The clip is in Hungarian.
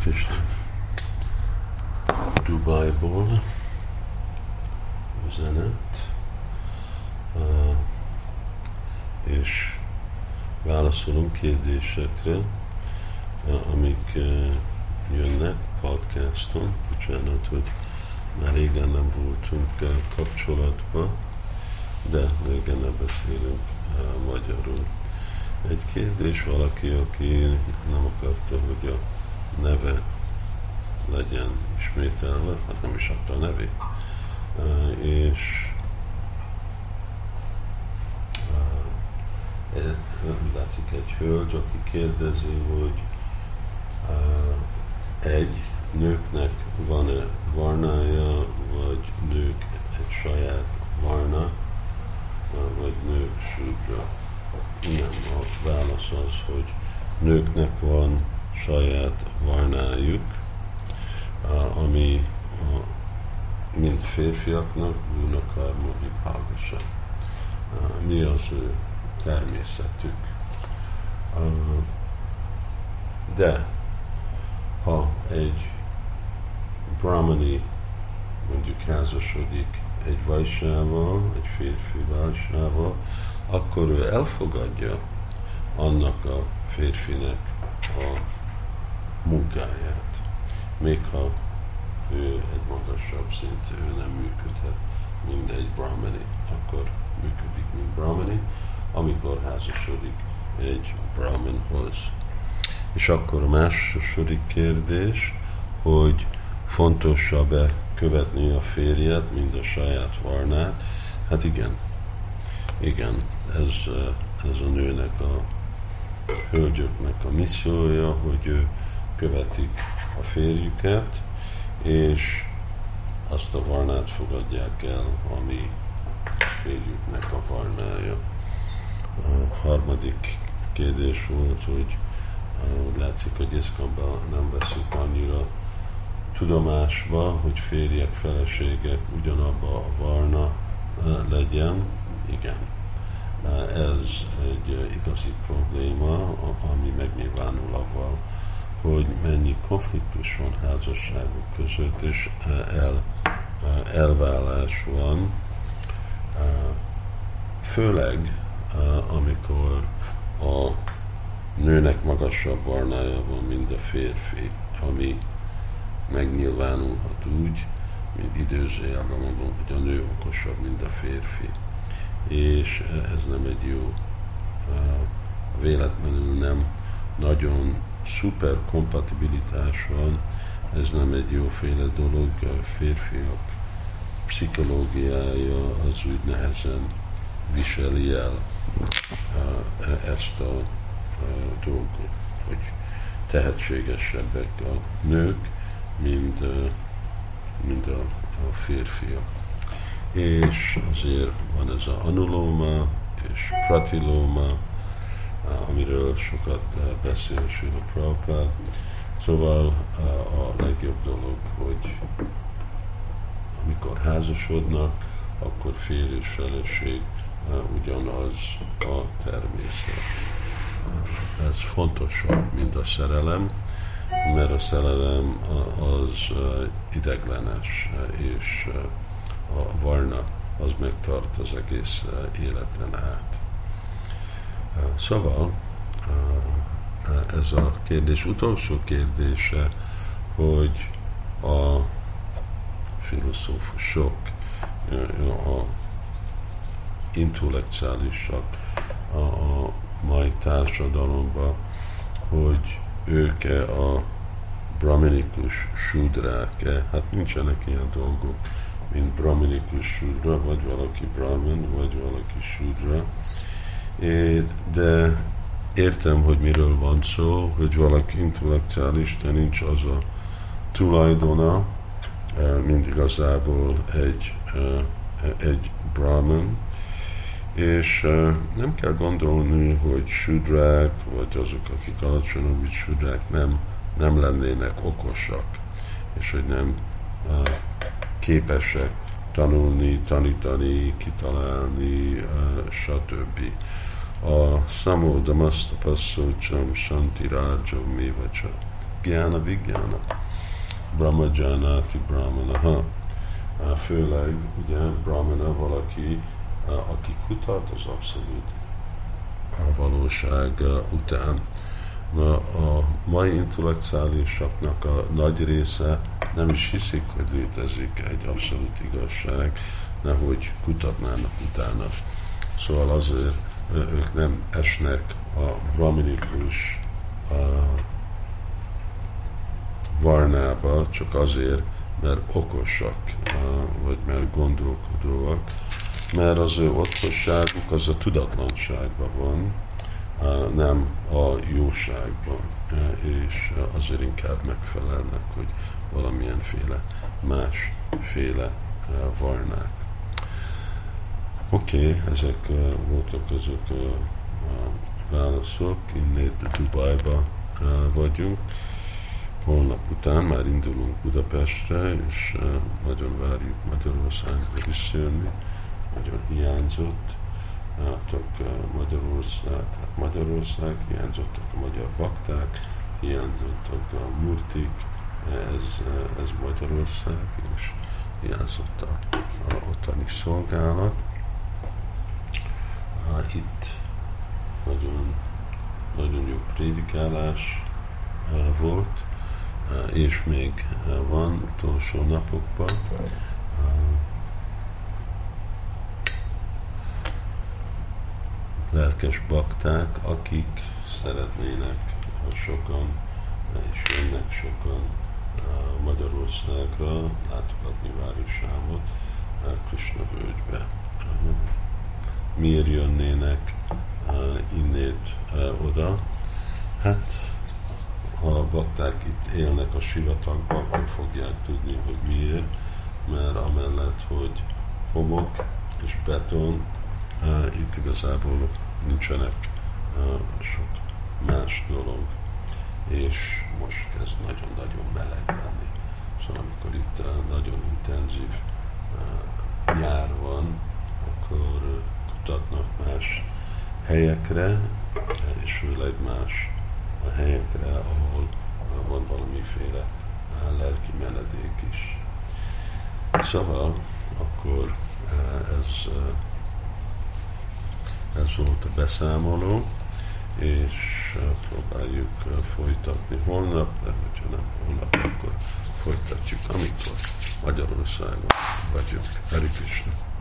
Krishna. Dubájból üzenet, uh, és válaszolunk kérdésekre, uh, amik jönnek podcaston. Bocsánat, hogy már régen nem voltunk kapcsolatban, de régen nem beszélünk magyarul. Egy kérdés valaki, aki nem akarta, hogy a neve legyen ismételve, hát nem is adta a nevét. És látszik egy hölgy, aki kérdezi, hogy egy nőknek van-e varnája, vagy nők egy saját varna, vagy nők sudra. Nem, a válasz az, hogy nőknek van saját varnájuk, ami mint férfiaknak bűnök hágasa. Mi az ő természetük. De ha egy brahmani mondjuk házasodik egy vajsával, egy férfi vajsával, akkor ő elfogadja annak a férfinek a munkáját. Még ha ő egy magasabb szintű, ő nem működhet, mint egy brahmani, akkor működik, mint brahmani, amikor házasodik egy brahmanhoz. És akkor a második kérdés, hogy fontosabb-e követni a férjet, mint a saját varnát? Hát igen, igen, ez, ez a nőnek a hölgyöknek a missziója, hogy ő követik a férjüket, és azt a varnát fogadják el, ami a férjüknek a varnája. A harmadik kérdés volt, hogy úgy látszik, hogy Iszkamban nem veszik annyira tudomásba, hogy férjek, feleségek ugyanabba a varna legyen. Igen, ez egy igazi probléma, hogy mennyi konfliktus van házasságok között, és el, elvállás van, főleg amikor a nőnek magasabb barnája van, mint a férfi, ami megnyilvánulhat úgy, mint időzőjelben mondom, hogy a nő okosabb, mint a férfi. És ez nem egy jó, véletlenül nem nagyon szuper kompatibilitás van, ez nem egy jóféle dolog, a férfiak pszichológiája az úgy nehezen viseli el ezt a dolgot, hogy tehetségesebbek a nők, mint, mint a, a férfiak. És azért van ez a anulóma és pratilóma, amiről sokat beszél Sula Prabhupád. Szóval a legjobb dolog, hogy amikor házasodnak, akkor férj és feleség ugyanaz a természet. Ez fontosabb, mint a szerelem, mert a szerelem az ideglenes, és a varna az megtart az egész életen át. Szóval ez a kérdés utolsó kérdése, hogy a filozófusok, a intellektuálisak a, a mai társadalomban, hogy ők-e a brahminikus sudrák-e, hát nincsenek ilyen dolgok, mint brahminikus sudra, vagy valaki brahmin, vagy valaki sudra, de értem, hogy miről van szó, hogy valaki intellektuális, de nincs az a tulajdona, mint igazából egy, egy brahman, és nem kell gondolni, hogy sudrák, vagy azok, akik alacsonyabb, mint sudrák, nem, nem lennének okosak, és hogy nem képesek tanulni, tanítani, kitalálni, stb. A Samo Damastapasszócsam Santi Rájam Mévacsa Gyana Vigyana. Brahma Janati Brahmana. Ha. Főleg ugye Brahmana valaki, aki kutat az abszolút a valóság után. Na, a mai intellektuálisoknak a nagy része nem is hiszik, hogy létezik egy abszolút igazság, nehogy kutatnának utána. Szóval azért ők nem esnek a brahminikus a varnába, csak azért, mert okosak, vagy mert gondolkodóak, mert az ő okosságuk az a tudatlanságban van, nem a jóságban, és azért inkább megfelelnek, hogy valamilyenféle másféle varnák. Oké, okay, ezek voltak azok a válaszok, innét Dubajba vagyunk. Holnap után már indulunk Budapestre, és nagyon várjuk Magyarországra visszajönni. Nagyon hiányzott látok Magyarország, Magyarország, hiányzottak a magyar bakták, hiányzottak a murtik, ez, ez Magyarország, és hiányzott a, a ottani szolgálat. Itt nagyon, nagyon jó prédikálás volt, és még van utolsó napokban lelkes bakták, akik szeretnének sokan, és jönnek sokan Magyarországra látogatni városámot, Krishna völgybe. Miért jönnének innét oda? Hát, ha a bakták itt élnek a sivatagban, akkor fogják tudni, hogy miért, mert amellett, hogy homok és beton, itt igazából nincsenek sok más dolog, és most kezd nagyon-nagyon meleg lenni. Szóval amikor itt nagyon intenzív nyár van, akkor kutatnak más helyekre, és főleg más helyekre, ahol van valamiféle lelki menedék is. Szóval akkor ez ez volt a beszámoló, és próbáljuk folytatni holnap, de hogyha nem holnap, akkor folytatjuk, amikor Magyarországon vagyunk. Hari Krishna!